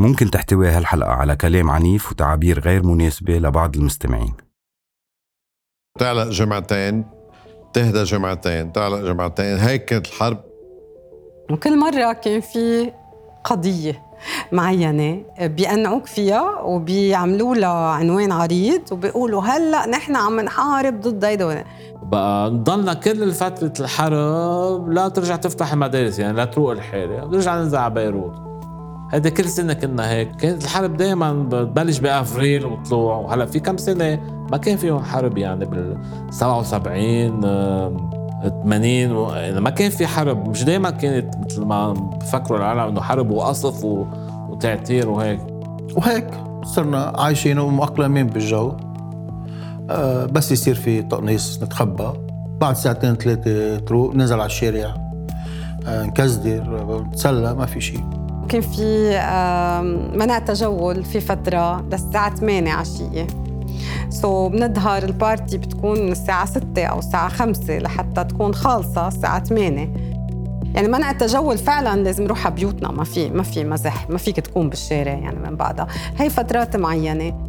ممكن تحتوي هالحلقة على كلام عنيف وتعابير غير مناسبة لبعض المستمعين. تعلق جمعتين تهدى جمعتين تعلق جمعتين هيك كانت الحرب. وكل مرة كان في قضية معينة بيقنعوك فيها وبيعملوا لها عنوان عريض وبيقولوا هلأ نحن عم نحارب ضد هيدا بقى نضلنا كل فترة الحرب لا ترجع تفتح المدارس يعني لا تروق الحالة نرجع ننزل على بيروت. هيدا كل سنة كنا هيك. كانت الحرب دائما بتبلش بأفريل وطلوع. وهلأ في كم سنة ما كان فيهم حرب يعني بال 77 80 و... يعني ما كان في حرب. مش دائما كانت مثل ما بفكروا العالم إنه حرب وقصف و... وتعتير وهيك. وهيك صرنا عايشين ومؤقلمين بالجو. أه بس يصير في تقنيص نتخبى. بعد ساعتين ثلاثة تروق ننزل على الشارع. أه نكزدر نتسلى ما في شيء. كان في منع تجول في فترة للساعة 8 عشية. so so, بنظهر ال party بتكون من الساعة 6 أو الساعة 5 لحتى تكون خالصة الساعة 8 يعني منع التجول فعلا لازم نروح على بيوتنا ما في ما في مزح ما فيك تكون بالشارع يعني من بعدها. هي فترات معينة.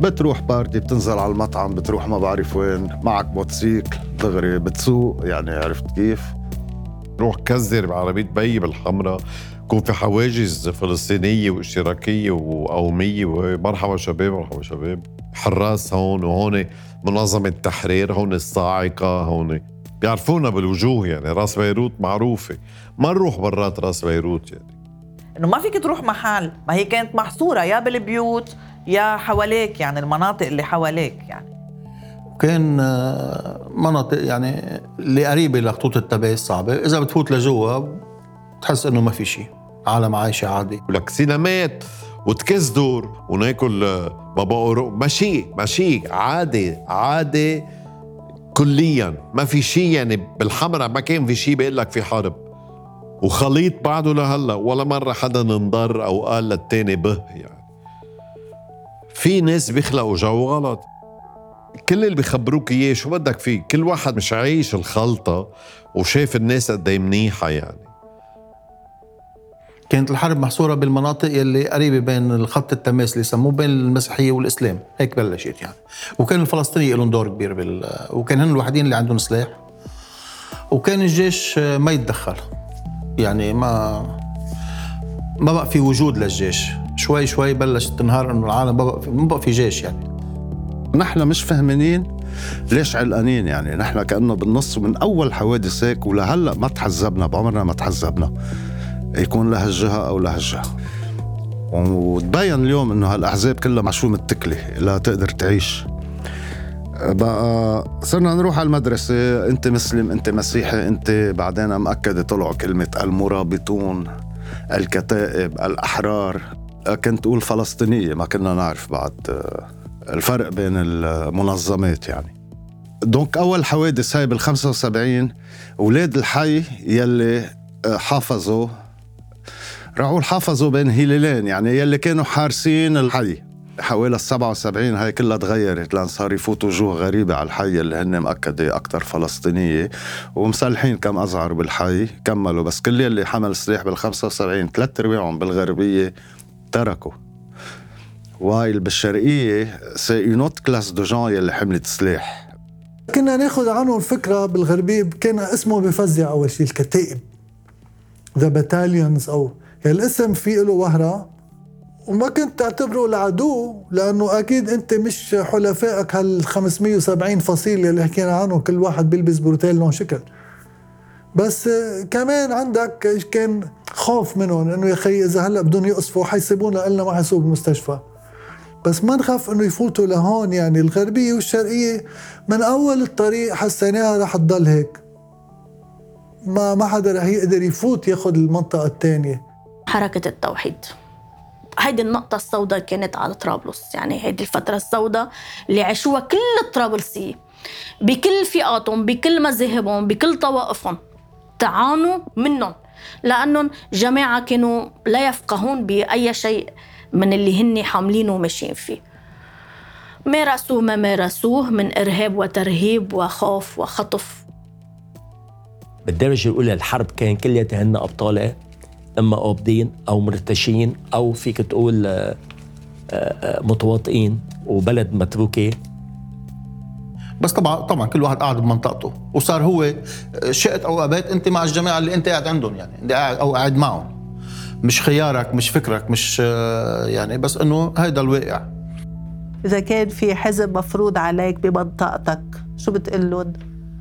بتروح party بتنزل على المطعم بتروح ما بعرف وين معك موتوسيكل دغري بتسوق يعني عرفت كيف؟ روح كزر بعربية بي بالحمراء. يكون في حواجز فلسطينية واشتراكية وقومية ومرحبا شباب مرحبا شباب. حراس هون وهون منظمة التحرير هون الصاعقة هون. بيعرفونا بالوجوه يعني راس بيروت معروفة. ما نروح برات راس بيروت يعني. إنه ما فيك تروح محل ما هي كانت محصورة يا بالبيوت يا حواليك يعني المناطق اللي حواليك يعني. كان آه، مناطق يعني اللي قريبة لخطوط التبعية الصعبة إذا بتفوت لجوا بتحس إنه ما في شيء. عالم عايشة عادي. ولك سينمات وتكزدر وناكل بابا ماشي ماشي. عادي عادي. كليا. ما في شيء يعني بالحمرة ما كان في شيء بيقول لك في حرب. وخليط بعده لهلأ. ولا مرة حدا انضر أو قال للتاني به يعني. في ناس بيخلقوا جو غلط. كل اللي بيخبروك إياه شو بدك فيه؟ كل واحد مش عايش الخلطة وشايف الناس قد إيه منيحة يعني. كانت الحرب محصورة بالمناطق اللي قريبة بين الخط التماس اللي يسموه بين المسيحية والإسلام. هيك بلشت يعني. وكان الفلسطيني لهم دور كبير بال وكان هن الوحيدين اللي عندهم سلاح. وكان الجيش ما يتدخل. يعني ما ما بقى في وجود للجيش. شوي شوي بلشت تنهار إنه العالم ما بقى في, ما بقى في جيش يعني. نحن مش فهمانين ليش علقانين يعني. نحن كأنه بالنص من أول حوادث هيك ولهلأ ما تحزبنا بعمرنا ما تحزبنا يكون لها الجهة أو لها الجهة. وتبين اليوم إنه هالأحزاب كلها مع شو متكله لا تقدر تعيش. بقى صرنا نروح على المدرسة. أنت مسلم أنت مسيحي أنت بعدين مأكد طلعوا كلمة المرابطون الكتائب الأحرار. كنت أقول فلسطينية ما كنا نعرف بعد الفرق بين المنظمات يعني. دونك أول حوادث هاي بال 75 أولاد الحي يلي حافظوا راحوا حافظوا بين هلالين يعني يلي كانوا حارسين الحي. حوالي ال 77 هاي كلها تغيرت لأن صار يفوتوا وجوه غريبة على الحي اللي هن مأكدة أكثر فلسطينية. ومسلحين كم ازعر بالحي كملوا. بس كل يلي حمل سلاح بال 75 ثلاث ارباعهم بالغربية تركوا. while بالشرقية c'est une autre classe de gens يلي حملت سلاح. كنا ناخذ عنهم فكرة بالغربية كان اسمه بفزع أول شيء الكتائب. the battalions أو الاسم في له وهرة وما كنت تعتبره العدو لأنه أكيد أنت مش حلفائك هال 570 فصيل اللي حكينا عنهم كل واحد بيلبس bretelle لون شكل. بس كمان عندك كان خوف منهم إنه يا أخي إذا هلأ بدهم يقصفوا حيسيبونا لنا ما حيسووا بالمستشفى. بس ما نخاف إنه يفوتوا لهون يعني الغربية والشرقية من أول الطريق حسيناها رح تضل هيك. ما ما حدا رح يقدر يفوت ياخذ المنطقة الثانية حركة التوحيد. هيدي النقطة السوداء كانت على طرابلس. يعني هيدي الفترة السوداء اللي عاشوها كل الطرابلسية بكل فئاتهم بكل مذاهبهم بكل طوائفهم تعانوا منهم. لأنهم جماعة كانوا لا يفقهون بأي شيء من اللي هن حاملينه وماشيين فيه. مارسوا ما مارسوه من إرهاب وترهيب وخوف وخطف. بالدرجة الأولى الحرب كان كلها هن أبطال أما قابضين أو مرتشين أو فيك تقول آه، آه، متواطئين وبلد متروكة. بس طبعا طبعا كل واحد قاعد بمنطقته. وصار هو شئت أو أبيت أنت مع الجماعة اللي أنت قاعد عندهم يعني أنت قاعد أو قاعد معهم. مش خيارك مش فكرك مش آه، يعني بس إنه هيدا الواقع. إذا كان في حزب مفروض عليك بمنطقتك شو بتقول لهم؟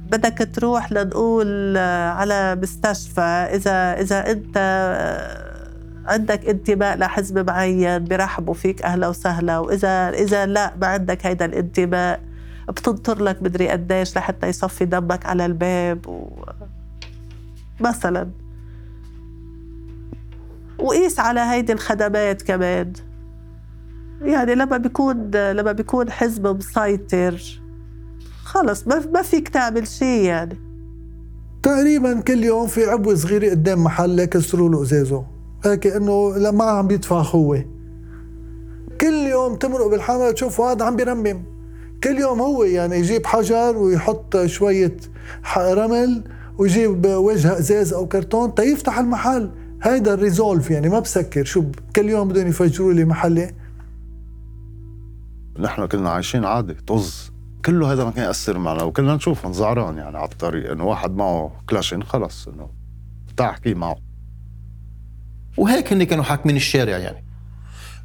بدك تروح لنقول آه، على مستشفى إذا إذا أنت آه، عندك انتماء لحزب معين برحبوا فيك أهلا وسهلا وإذا إذا لا ما عندك هيدا الانتماء بتنطر لك مدري قديش لحتى يصفي دمك على الباب و... مثلا. وقيس على هيدي الخدمات كمان. يعني لما بيكون لما بيكون حزب مسيطر خلص ما ما فيك تعمل شيء يعني. تقريبا كل يوم في عبوة صغيرة قدام محل يكسروا له إزازه. هيك إنه لا ما عم بيدفع هو كل يوم تمرق بالحاره تشوف هذا عم بيرمم. كل يوم هو يعني يجيب حجر ويحط شوية ح- رمل ويجيب وجه إزاز أو كرتون تيفتح المحل. هيدا الريزولف يعني ما بسكر. شو كل يوم بدهم يفجروا لي محلي. نحن كنا عايشين عادي طز. كله هذا ما كان يأثر معنا وكنا نشوفهم زعران يعني على الطريق إنه واحد معه كلاشين خلص إنه تعال احكي معه. وهيك هن كانوا حاكمين الشارع يعني.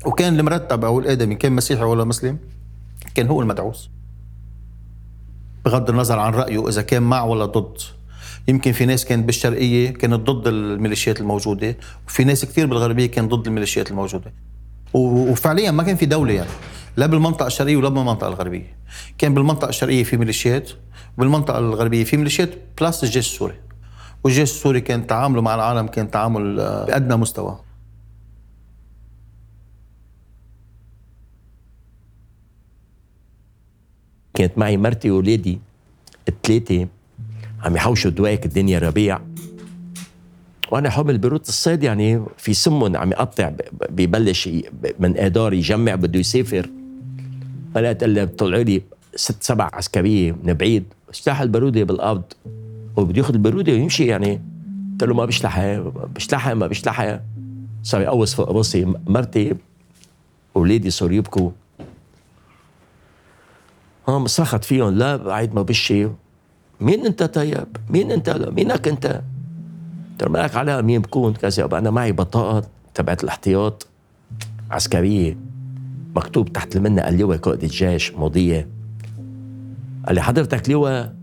وكان المرتب أو الآدمي كان مسيحي ولا مسلم؟ كان هو المدعوس. بغض النظر عن رأيه إذا كان مع ولا ضد. يمكن في ناس كانت بالشرقية كانت ضد الميليشيات الموجودة وفي ناس كثير بالغربية كانت ضد الميليشيات الموجودة. وفعليا ما كان في دولة يعني. لا بالمنطقة الشرقية ولا بالمنطقة الغربية. كان بالمنطقة الشرقية في ميليشيات وبالمنطقه الغربية في ميليشيات بلس الجيش السوري. والجيش السوري كان تعامله مع العالم كان تعامل آه، بأدنى مستوى. كانت معي مرتي وولادي الثلاثة عم يحوشوا دواك الدنيا ربيع. وأنا حمل بيروت الصيد يعني في سمن عم يقطع ببلش من ايدار يجمع بده يسافر. فلقيت اللي طلعوا لي ست سبع عسكرية من بعيد. اجتاح البارودة بالقبض وبده ياخذ البارودة ويمشي يعني. قلت له ما بيشلحها بيشلحها ما بيشلحها. صار يقوس فوق راسي مرتي. وولادي صاروا يبكوا. ها مصرخت فيهم. لا بعيد ما بشي. مين أنت طيب؟ مين أنت؟ مينك أنت؟ قلت له مالك علاقة مين بكون؟ كذا. أنا معي بطاقة تبعت الاحتياط. عسكرية. مكتوب تحت المنة اللواء قائد الجيش ماضيه قال لي حضرتك لواء؟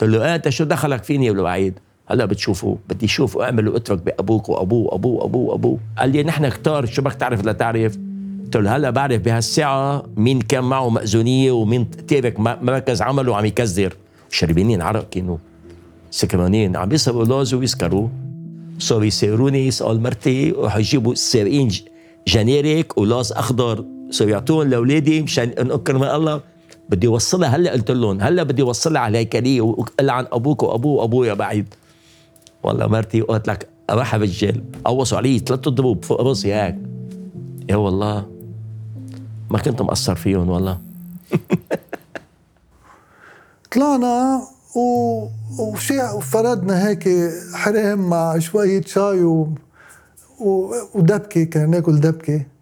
قلت له آه أنت شو دخلك فيني يا ابو بعيد؟ هلا بتشوفوا بدي أشوف اعمل وأترك بابوك وأبوه وابوه وابوه وابوه قال لي نحن كتار شو بدك تعرف لا تعرف؟ قلت له هلا بعرف بهالساعة مين كان معه مأذونية ومين تارك م- مركز عمله وعم يكزر شربانين عرق كانوا سكرانين عم يسرقوا لوز ويسكروا صاروا يسيروني يسأل مرتي وراح يجيبوا سارقين ج- جنيريك ولاز أخضر يعطوهم لأولادي مشان إن أكرم الله. بدي أوصلها هلأ قلت لهم هلأ بدي أوصلها على الهيكليه وقل عن أبوك وأبوه وأبويا بعيد. والله مرتي قلت لك راح بالجيل. قوصوا علي ثلاث ضروب فوق رأسي هيك. يا والله ما كنت مقصر فيهم والله. طلعنا و... وشي وفردنا هيك حرام مع شوية شاي و... و... ودبكة كنا ناكل دبكة.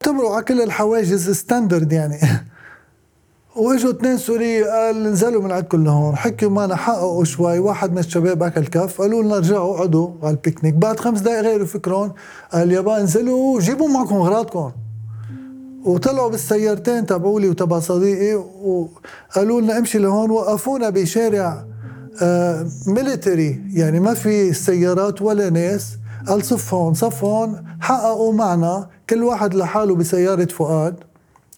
تمروا على كل الحواجز standard يعني. وإجوا اثنين سوري قال انزلوا من عندكم لهون حكوا معنا حققوا شوي. واحد من الشباب أكل كف قالوا لنا رجعوا اقعدوا على البيكنيك. بعد خمس دقائق غيروا فكرهم. قال يابا انزلوا جيبوا معكم أغراضكم. وطلعوا بالسيارتين تبعولي وتبع صديقي وقالوا لنا امشي لهون وقفونا بشارع آه ميليتري يعني ما في سيارات ولا ناس. قال صف هون صف هون حققوا معنا كل واحد لحاله بسيارة فؤاد.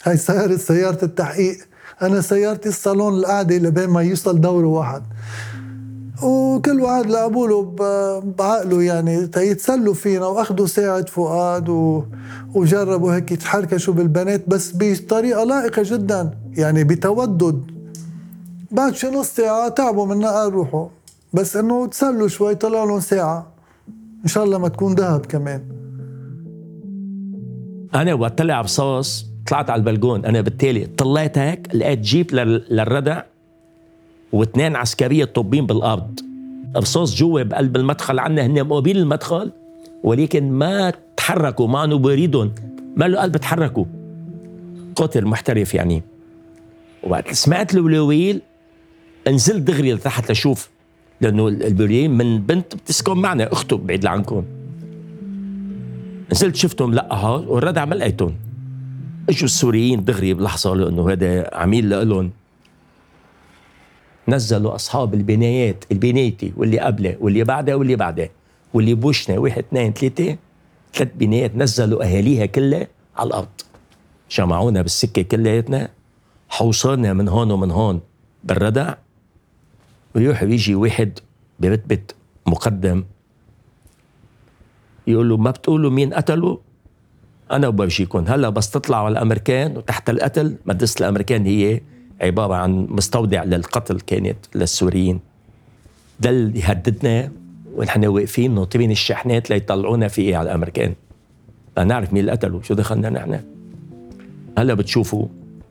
هاي سيارة سيارة التحقيق. أنا سيارتي الصالون القعدة لبين ما يوصل دوره واحد. وكل واحد لعبوا له ب- بعقله يعني تيتسلوا فينا واخذوا ساعة فؤاد و... وجربوا هيك يتحركشوا بالبنات بس بطريقة لائقة جدا يعني بتودد. بعد شي نص ساعة تعبوا منا قال روحوا. بس إنه تسلوا شوي طلع لهم ساعة. إن شاء الله ما تكون ذهب كمان. أنا وقت طلع بصوص طلعت على البلكون. أنا بالتالي طلعت هيك لقيت جيب لل- للردع واثنين عسكرية طوبين بالأرض. رصاص جوا بقلب المدخل عنا هن مقابل المدخل ولكن ما تحركوا مع انه بريدهم ما له قلب تحركوا. قاتل محترف يعني. وقت سمعت الولويل نزلت دغري لتحت لشوف لأنه البولين من بنت بتسكن معنا أخته بعيد عنكم نزلت شفتهم لقها والردع ما لقيتهم إجوا السوريين دغري بلحظه لأنه هذا عميل لهم نزلوا أصحاب البنايات البنايتي واللي قبله واللي بعدها واللي بعدها واللي بوشنا واحد اثنين ثلاثة ثلاث بنايات نزلوا أهاليها كلها على الأرض. جمعونا بالسكة كلياتنا حوصلنا من هون ومن هون بالردع. ويروح يجي واحد برتبة مقدم يقول له ما بتقولوا مين قتله؟ أنا وبرجيكم هلأ بس تطلعوا على الأمريكان وتحت القتل مدرسه الأمريكان هي عبارة عن مستودع للقتل كانت للسوريين. ده اللي يهددنا ونحن واقفين ناطرين الشحنات ليطلعونا فيه على الأمريكان. نعرف مين اللي قتله شو دخلنا نحن؟ هلأ بتشوفوا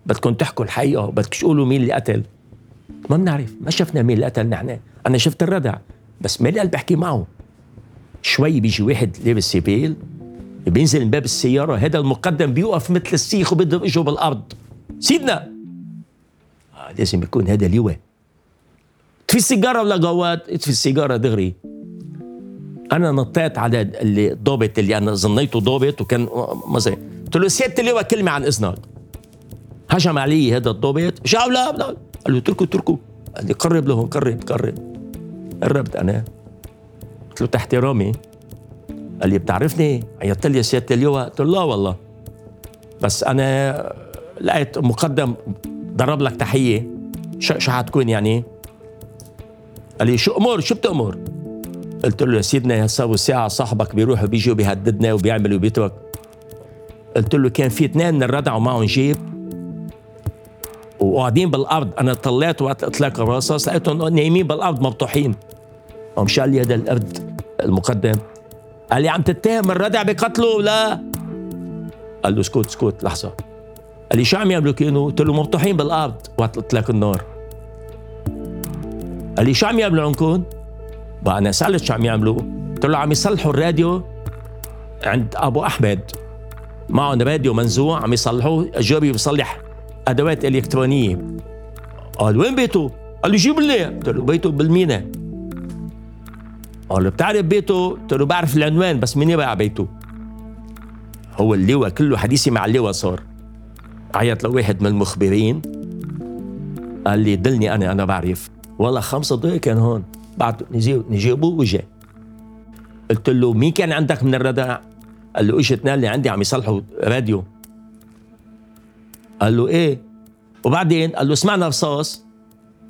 بدكم تحكوا الحقيقة بدكم تقولوا مين اللي قتل. ما بنعرف ما شفنا مين اللي قتل نحن. أنا شفت الردع بس مالي قلب بحكي معه. شوي بيجي واحد لابس سيبيل بينزل من باب السيارة هذا المقدم بيوقف مثل السيخ وبيضرب إجره بالأرض. سيدنا! آه لازم يكون هذا لواء. في السيجارة ولا جواد في السيجارة دغري. أنا نطيت على اللي الضابط اللي أنا ظنيته ضابط وكان مزي قلت له سيادة اللواء كلمة عن إذنك. هجم علي هذا الضابط. شو لا لا؟ قال له اتركوا اتركوا. قال لي قرب لهم قرب قرب. قربت أنا. قلت له تحت رامي قال لي بتعرفني؟ عيطت لي يا سيادة اللواء قلت له لا والله. بس أنا لقيت مقدم ضرب لك تحية. شو شو حتكون يعني. قال لي شو أمور؟ شو بتأمر؟ قلت له يا سيدنا صار ساعة صاحبك بيروح وبيجي وبيهددنا وبيعمل وبيترك. قلت له كان في اثنين من الردع ومعهم جيب. وقاعدين بالأرض. أنا طلعت وقت إطلاق الرصاص لقيتهم نايمين بالأرض مبطوحين. قام شال لي هذا القرد المقدم. قال لي عم تتهم الردع بقتله لا. قال له اسكت اسكت لحظة. قال لي شو عم يعملوا كانوا؟ قلت له مبطوحين بالأرض وقت إطلاق النار. قال لي شو عم يعملوا عندكم؟ بقى أنا سألت شو عم يعملوا؟ قلت له عم يصلحوا الراديو عند أبو أحمد. معهم راديو منزوع عم يصلحوه جابي بيصلح أدوات إلكترونية. قال وين بيته؟ قال لي جيب لي. قلت له بيته بالمينا قال له بتعرف بيته؟ قلت له بعرف العنوان بس مين يبقى بيته؟ هو اللواء كله حديثي مع اللواء صار. عيط لواحد من المخبرين. قال لي دلني أنا أنا بعرف. والله خمسة دقايق كان هون. بعد نجيبه؟ وجا. قلت له مين كان عندك من الردع؟ قال له اثنين اللي عندي عم يصلحوا راديو. قال له إيه؟ وبعدين قال له سمعنا رصاص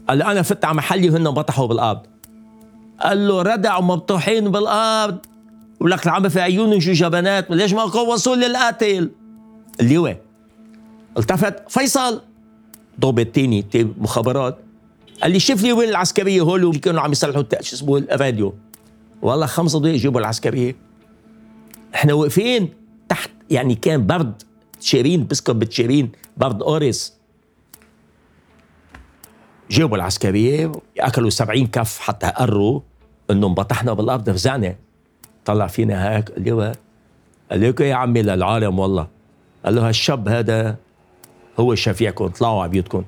قال له أنا فت على محلي وهن بطحوا بالأرض. قال له ردع ومبطوحين بالأرض. ولك العم في عيونهم شو جبنات ليش ما قوصوا للقاتل اللواء التفت فيصل. ضابط تاني مخابرات. قال لي شوف لي وين العسكرية هول كانوا عم يصلحوا شو اسمه الراديو والله خمس دقائق جيبوا العسكرية. إحنا واقفين تحت يعني كان برد. تشيرين بسكر بتشيرين برد قارس جابوا العسكرية أكلوا سبعين كف حتى قروا إنه انبطحنا بالأرض. فزعنا طلع فينا هيك اللي هو قال لك يا عمي للعالم والله. قال له هالشاب هذا هو شفيعكم طلعوا على بيوتكم.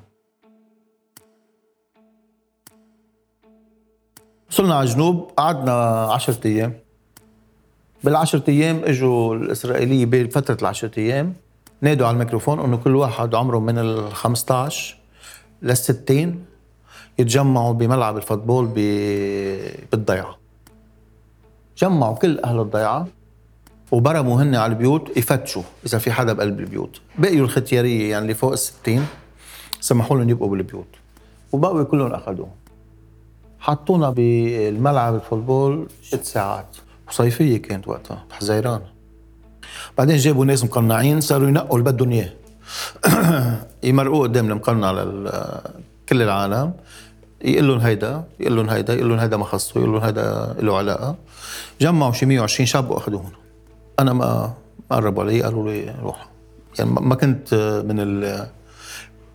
وصلنا على الجنوب قعدنا عشرة أيام. بالعشرة أيام إجوا الإسرائيلية بفترة العشرة أيام. نادوا على الميكروفون إنه كل واحد عمره من ال 15 لل 60 يتجمعوا بملعب ال football بالضيعه. جمعوا كل أهل الضيعه وبرموا هن على البيوت يفتشوا إذا في حدا بقلب البيوت، بقيوا الختيارية يعني اللي فوق ال 60 سمحوا لهم يبقوا بالبيوت وبقوا كلهم اخذوهم. حطونا بالملعب ال football ست ساعات وصيفية كانت وقتها حزيران بعدين جابوا ناس مقنعين صاروا ينقوا اللي بدهم اياه يمرقوه قدام المقنع على كل العالم. يقول لهم هيدا يقول لهم هيدا يقول لهم هيدا ما خصه يقول لهم هيدا له علاقة. جمعوا شي 120 شاب وأخذوهم. أنا ما قربوا علي قالوا لي روح. يعني ما كنت من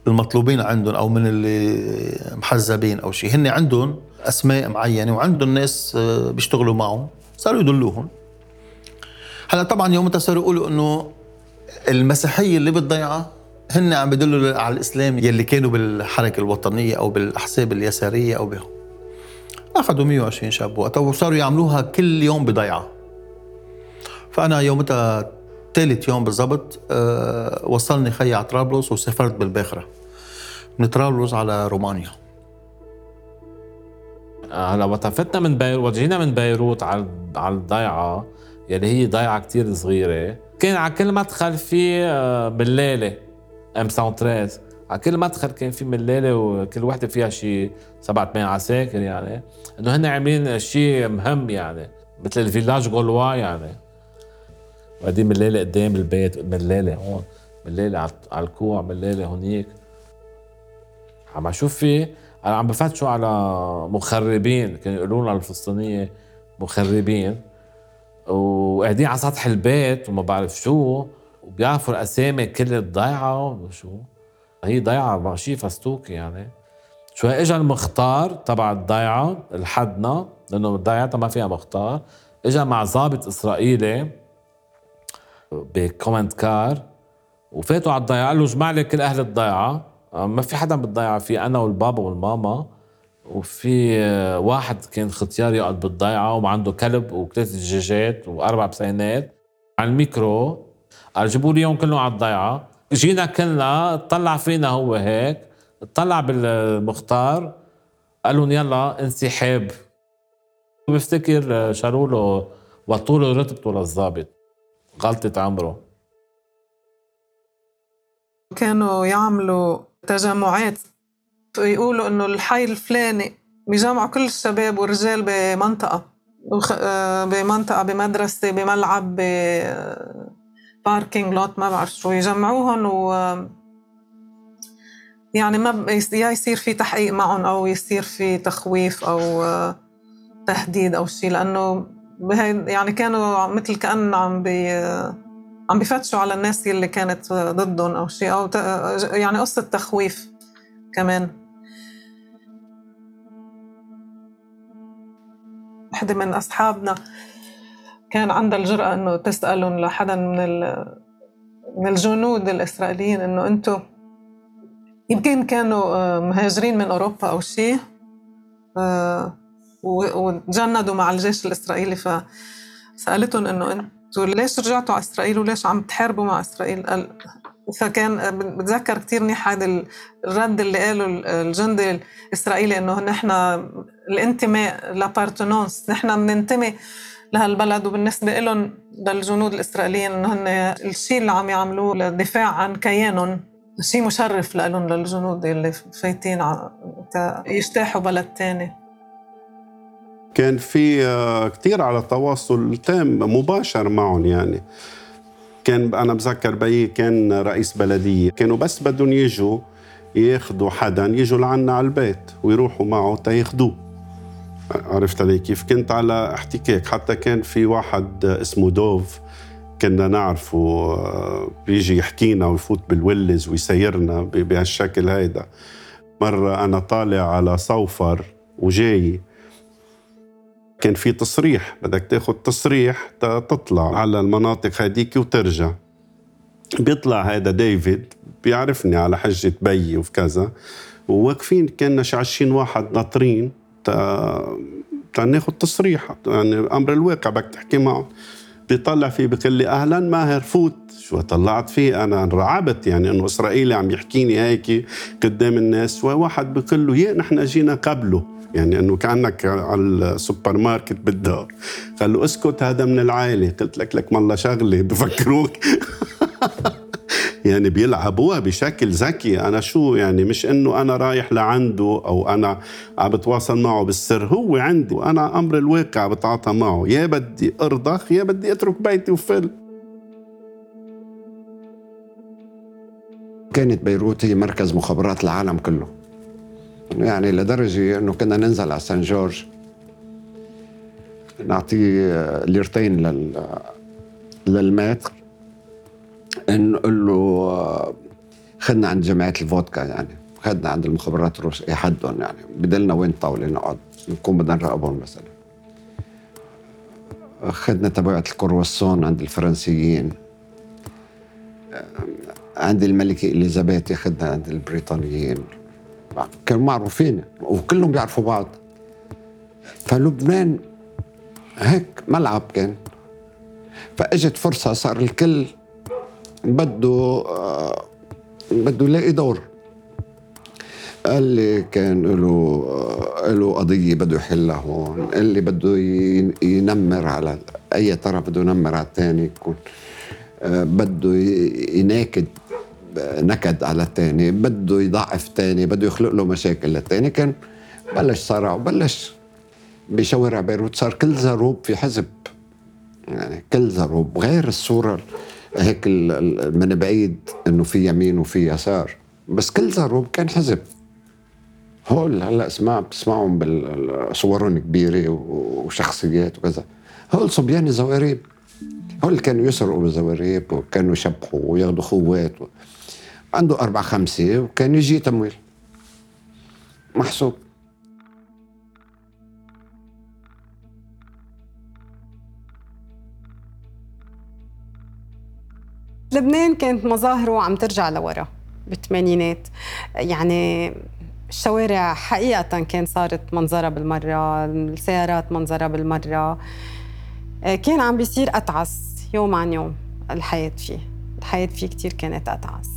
المطلوبين عندهم أو من اللي محزبين أو شيء هن عندهم أسماء معينة وعندهم ناس بيشتغلوا معهم. صاروا يدلوهم. هلا طبعا يوم صاروا يقولوا إنه المسيحية اللي بالضيعة هن عم بدلوا على الإسلام يلي كانوا بالحركة الوطنية أو بالأحزاب اليسارية أو به أخذوا 120 شاب وقتها وصاروا يعملوها كل يوم بضيعة. فأنا يومتها ثالث يوم بالضبط أه وصلني خيي على طرابلس وسافرت بالباخرة. من طرابلس على رومانيا. هلا وقت فتنا من بيروت وجينا من بيروت على على الضيعة. يلي هي ضيعه كتير صغيرة. كان على كل مدخل في آه، ملاله أم 113 على كل مدخل كان في ملاله وكل وحدة فيها شي سبعة ثمان عساكر يعني. إنه هن عاملين شيء مهم يعني مثل الفيلاج جولوا يعني. وهذه ملاله قدام البيت ملاله هون ملاله على الكوع ملاله هونيك. عم أشوف في أنا عم بفتشوا على مخربين كانوا يقولوا لنا الفلسطينية مخربين. وقاعدين على سطح البيت وما بعرف شو وبيعرفوا الأسامي كل الضيعة وشو. هي ضيعة ماشي فستوكي يعني. شو اجى المختار تبع الضيعة لحدنا لأنه ضيعتها ما فيها مختار. اجى مع ضابط إسرائيلي ب command car وفاتوا على الضيعة قال له جمع لي كل أهل الضيعة. ما في حدا بالضيعة في أنا والبابا والماما. وفي آه، واحد كان ختيار يقعد بالضيعة وعنده كلب وثلاث دجاجات وأربع بسينات على الميكرو. قال جيبوا لي إياهم كلهم على الضيعة. جينا كلنا طلع فينا هو هيك طلع بالمختار قال لهم يلا انسحاب. بفتكر آه، شالوا له وطوا له رتبته للظابط غلطة عمره. كانوا يعملوا تجمعات يقولوا إنه الحي الفلاني بيجمعوا كل الشباب والرجال بمنطقة. وخ- آه، بمنطقة بمدرسة بملعب باركينج لوت ما بعرف شو. يجمعوهم و يعني ما ب- يا يصير في تحقيق معهم أو يصير في تخويف أو آه، تهديد أو شيء لأنه بهي يعني كانوا مثل كأن عم بي عم بفتشوا على الناس اللي كانت ضدهم أو شيء أو ت- يعني قصة تخويف كمان. وحده من أصحابنا كان عندها الجرأة إنه تسألهم لحدا من من الجنود الإسرائيليين إنه أنتم يمكن كانوا آه، مهاجرين من أوروبا أو شيء آه، وتجندوا مع الجيش الإسرائيلي فسألتهم إنه أنتوا ليش رجعتوا على إسرائيل وليش عم تحاربوا مع إسرائيل؟ قال فكان بتذكر كثير منيح هذا ال- الرد اللي قاله ال- الجندي الإسرائيلي إنه نحن الانتماء لابارتونونس نحن بننتمي لهالبلد وبالنسبة لهم للجنود الإسرائيليين إنه هن الشيء اللي عم يعملوه للدفاع عن كيانهم شيء مشرف لهم للجنود اللي فايتين يجتاحوا بلد تاني. كان في آه، كتير على تواصل تام مباشر معهم يعني. كان أنا بذكر بيي كان رئيس بلدية. كانوا بس بدهم يجوا ياخذوا حدا يجوا لعنا على البيت ويروحوا معه تياخذوه عرفت علي كيف؟ كنت على احتكاك. حتى كان في واحد اسمه دوف كنا نعرفه آه، بيجي يحكينا ويفوت بالولز ويسيرنا بهالشكل هيدا. مرة أنا طالع على صوفر وجاي كان في تصريح. بدك تاخذ تصريح تطلع على المناطق هذيك وترجع. بيطلع هذا ديفيد بيعرفني على حجة بيي وفي كذا وواقفين كنا شي 20 واحد ناطرين تا تا ناخذ تصريح. يعني أمر الواقع بدك تحكي معه. بيطلع فيه بقول لي أهلا ماهر فوت. شو طلعت فيه؟ أنا انرعبت. يعني إنه إسرائيلي عم يحكيني هيك قدام الناس. وواحد بقول له يا نحن جينا قبله. يعني إنه كأنك على السوبر ماركت بالدار. قال له اسكت هذا من العائلة. قلت لك لك والله شغلة بفكروك. يعني بيلعبوها بشكل ذكي. أنا شو يعني؟ مش إنه أنا رايح لعنده أو أنا عم بتواصل معه بالسر. هو عندي. وأنا أمر الواقع بتعاطى معه. يا بدي أرضخ يا بدي أترك بيتي وفل. كانت بيروت هي مركز مخابرات العالم كله. يعني لدرجة أنه كنا ننزل على سان جورج. نعطيه ليرتين لل للماتر نقول له خدنا عند جمعية الفودكا يعني. خدنا عند المخابرات الروسية حدهم يعني. بدلنا وين طاولة نقعد نكون بدنا نراقبهم مثلا. خدنا تبعة الكرواسون عند الفرنسيين. عند الملكة إليزابيث خدنا عند البريطانيين. كانوا معروفين وكلهم بيعرفوا بعض. فلبنان هيك ملعب كان. فإجت فرصة صار الكل بده آه، بده يلاقي دور. اللي كان له له قضية بده يحلها هون. اللي بده ينمر على أي طرف بده ينمر على الثاني يكون آه، بده يناكد. نكد على الثاني بده يضعف الثاني بده يخلق له مشاكل للثاني كان بلش صراع وبلش بشوارع بيروت صار كل زروب في حزب. يعني كل زروب غير الصورة هيك من بعيد إنه في يمين وفي يسار بس كل زروب كان حزب. هول هلأ اسمع بتسمعهم بصورهم كبيرة وشخصيات وكذا. هول صبيان الزواريب. هول كانوا يسرقوا بالزواريب وكانوا يشبحوا وياخذوا خوات و... عنده أربعة خمسة وكان يجي تمويل. محسوب. لبنان كانت مظاهره عم ترجع لورا بالثمانينات. يعني الشوارع حقيقة كان صارت منظرة بالمرة السيارات منظرة بالمرة. آه، كان عم بيصير أتعس يوم عن يوم الحياة فيه. الحياة فيه كتير كانت أتعس.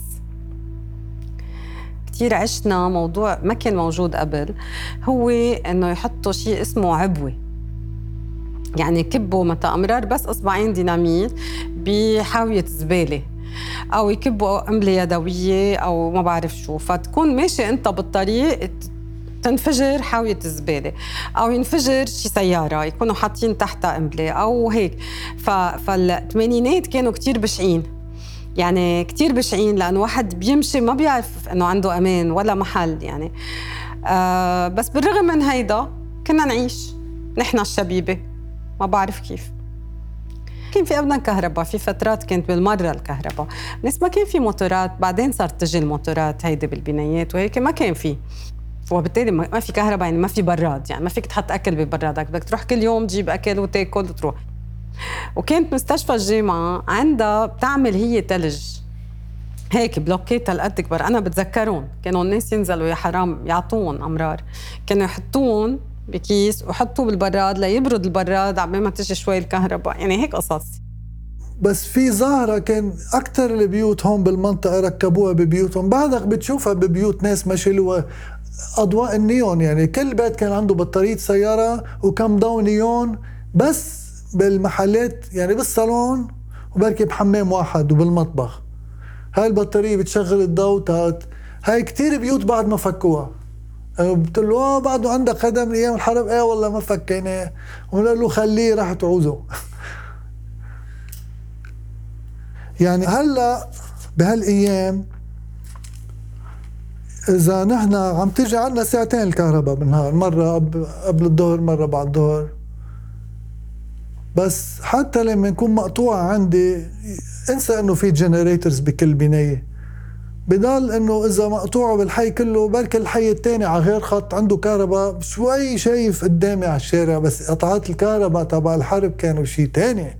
كتير عشنا موضوع ما كان موجود قبل هو إنه يحطوا شيء اسمه عبوة. يعني كبوا متى أمرار بس إصبعين ديناميت بحاوية زبالة. أو يكبوا قنبله يدوية أو ما بعرف شو. فتكون ماشي أنت بالطريق تنفجر حاوية الزبالة أو ينفجر شي سيارة يكونوا حاطين تحتها قنبلة أو هيك. فالثمانينات كانوا كتير بشعين. يعني كتير بشعين لأنه واحد بيمشي ما بيعرف إنه عنده أمان ولا محل يعني. آه بس بالرغم من هيدا كنا نعيش. نحن الشبيبة. ما بعرف كيف. كان في ابدا كهرباء في فترات كانت بالمرة الكهرباء. بس ما كان في موتورات بعدين صارت تجي الموتورات هيدي بالبنايات وهيك ما كان في. وبالتالي ما في كهرباء يعني ما في براد يعني ما فيك تحط أكل ببرادك. بدك تروح كل يوم تجيب أكل وتاكل وتروح. وكانت مستشفى الجامعة عندها بتعمل هي ثلج هيك بلوكيت هالقد كبر أنا بتذكرون كانوا الناس ينزلوا يا حرام يعطون أمرار. كانوا يحطون بكيس وحطوه بالبراد ليبرد البراد عبال ما تجي شوي الكهرباء. يعني هيك قصص. بس في ظاهرة كان أكثر البيوت هون بالمنطقة ركبوها ببيوتهم. بعدك بتشوفها ببيوت ناس ما شالوها أضواء النيون. يعني كل بيت كان عنده بطارية سيارة وكم ضوء نيون. بس بالمحلات يعني بالصالون وبركي بحمام واحد وبالمطبخ. هاي البطارية بتشغل الضوء تات هاي كتير بيوت بعد ما فكوها. قلت له آه بعده عندك خدم من أيام الحرب. إيه والله ما فكيناه وقال له خليه راح تعوزه. يعني هلأ بهالأيام إذا نحن عم تيجي عنا ساعتين الكهرباء بالنهار مرة قبل الظهر مرة بعد الظهر. بس حتى لما يكون مقطوعة عندي انسى إنه في جنريترز بكل بناية. بضل إنه إذا مقطوعه بالحي كله بركي الحي الثاني على غير خط عنده كهرباء شوي شايف قدامي على الشارع بس قطعات الكهرباء تبع الحرب كانوا شيء ثاني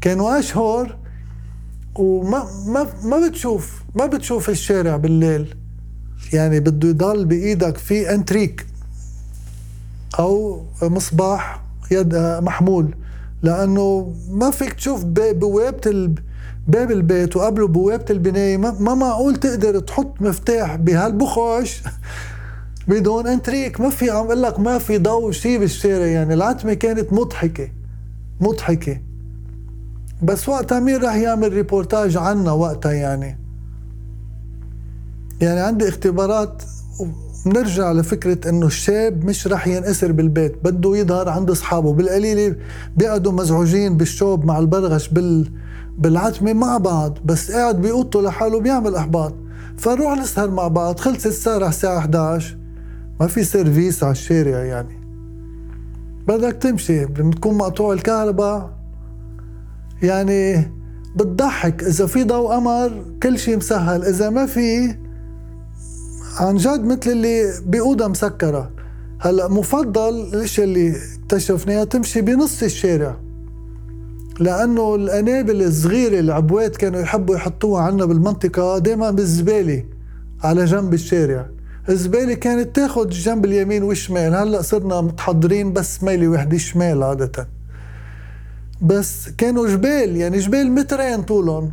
كانوا اشهر وما ما ما بتشوف ما بتشوف الشارع بالليل. يعني بده يضل بإيدك في انتريك أو مصباح يد محمول. لأنه ما فيك تشوف بوابة باب البيت وقبله بوابة البناية. ما معقول تقدر تحط مفتاح بهالبخش بدون انتريك. ما في عم أقول لك ما في ضوء شيء بالشارع. يعني العتمة كانت مضحكة. مضحكة. بس وقتها مين راح يعمل ريبورتاج عنا وقتها يعني؟ يعني عندي اختبارات بنرجع لفكرة إنه الشاب مش رح ينأسر بالبيت بده يظهر عند أصحابه بالقليلة. بيقعدوا مزعوجين بالشوب مع البرغش بال بالعتمة مع بعض بس قاعد بيقطوا لحاله بيعمل أحباط. فنروح نسهر مع بعض خلصت السهرة الساعة 11 ما في سيرفيس على الشارع يعني. بدك تمشي بتكون مقطوع الكهرباء. يعني بتضحك إذا في ضوء قمر كل شيء مسهل إذا ما في عن جد مثل اللي بأوضة مسكرة. هلأ مفضل الاشياء اللي اكتشفناها تمشي بنص الشارع لأنه القنابل الصغيرة العبوات كانوا يحبوا يحطوها عنا بالمنطقة دائما بالزبالة على جنب الشارع. الزبالة كانت تاخذ جنب اليمين والشمال. هلأ صرنا متحضرين بس ميلة وحدة شمال عادة. بس كانوا جبال يعني جبال مترين طولهم.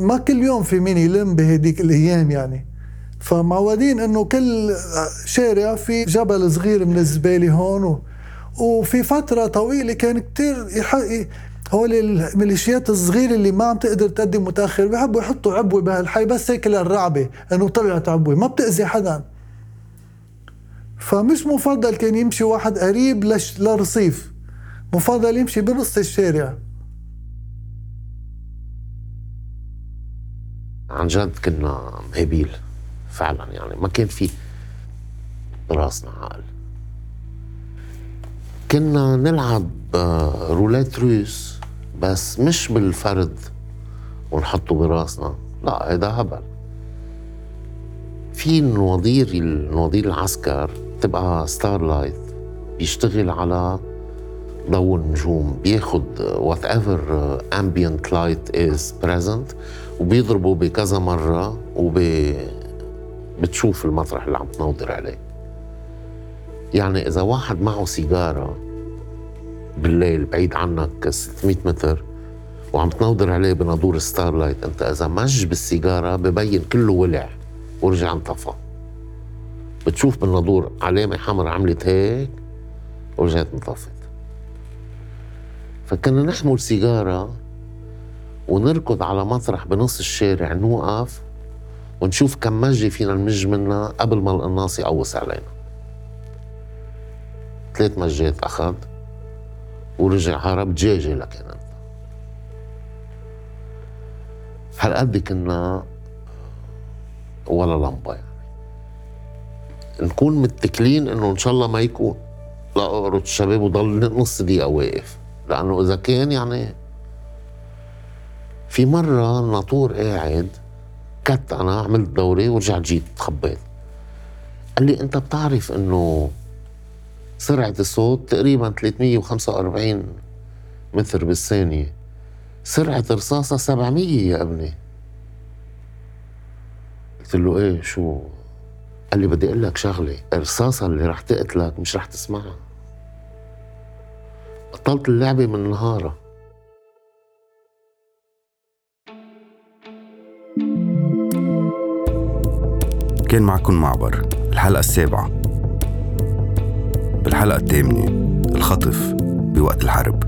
ما كل يوم في مين يلم بهديك الأيام يعني. فمعودين إنه كل شارع في جبل صغير من الزبالة هون و... وفي فترة طويلة كان كتير يحقق هول الميليشيات الصغيرة اللي ما عم تقدر تقدم متأخر. بيحبوا يحطوا عبوة بهالحي بس هيك للرعبة إنه طلعت عبوة ما بتأذي حدا. فمش مفضل كان يمشي واحد قريب لش... لرصيف مفضل يمشي بنص الشارع. عن جد كنا مهابيل فعلا يعني ما كان في براسنا عقل. كنا نلعب آه، رولات روس بس مش بالفرد ونحطه براسنا لا هذا هبل. في النوادير النوادير العسكر تبقى starlight بيشتغل على ضوء النجوم بياخد whatever ambient light is present وبيضربوا بكذا مرة وب بتشوف المطرح اللي عم تنوضر عليه. يعني إذا واحد معه سيجارة بالليل بعيد عنك 600 متر وعم تنوضر عليه بناضور starlight أنت إذا مج بالسيجارة ببين كله ولع ورجع انطفى. بتشوف بالنادور علامه حمراء عملت هيك ورجعت انطفت. فكنا نحمل سيجارة ونركض على مطرح بنص الشارع نوقف ونشوف كم مجة فينا نمج منها قبل ما القناص يقوس علينا. ثلاث مجات أخذ ورجع هرب دجاجة لكن هالقد كنا ولا لمبة يعني؟ نكون متكلين إنه إن شاء الله ما يكون. لا اقرد الشباب وضل نص دقيقة واقف. لأنه إذا كان يعني في مرة الناطور قاعد كت أنا عملت دورة ورجعت جيت تخبيت. قال لي أنت بتعرف إنه سرعة الصوت تقريبا 345 متر بالثانية. سرعة رصاصة 700 يا ابني. قلت له إيه شو؟ قال لي بدي أقول لك شغلة الرصاصة اللي رح تقتلك مش رح تسمعها. بطلت اللعبة من نهارها. كان معكم معبر الحلقة السابعة. بالحلقة الثامنة الخطف بوقت الحرب.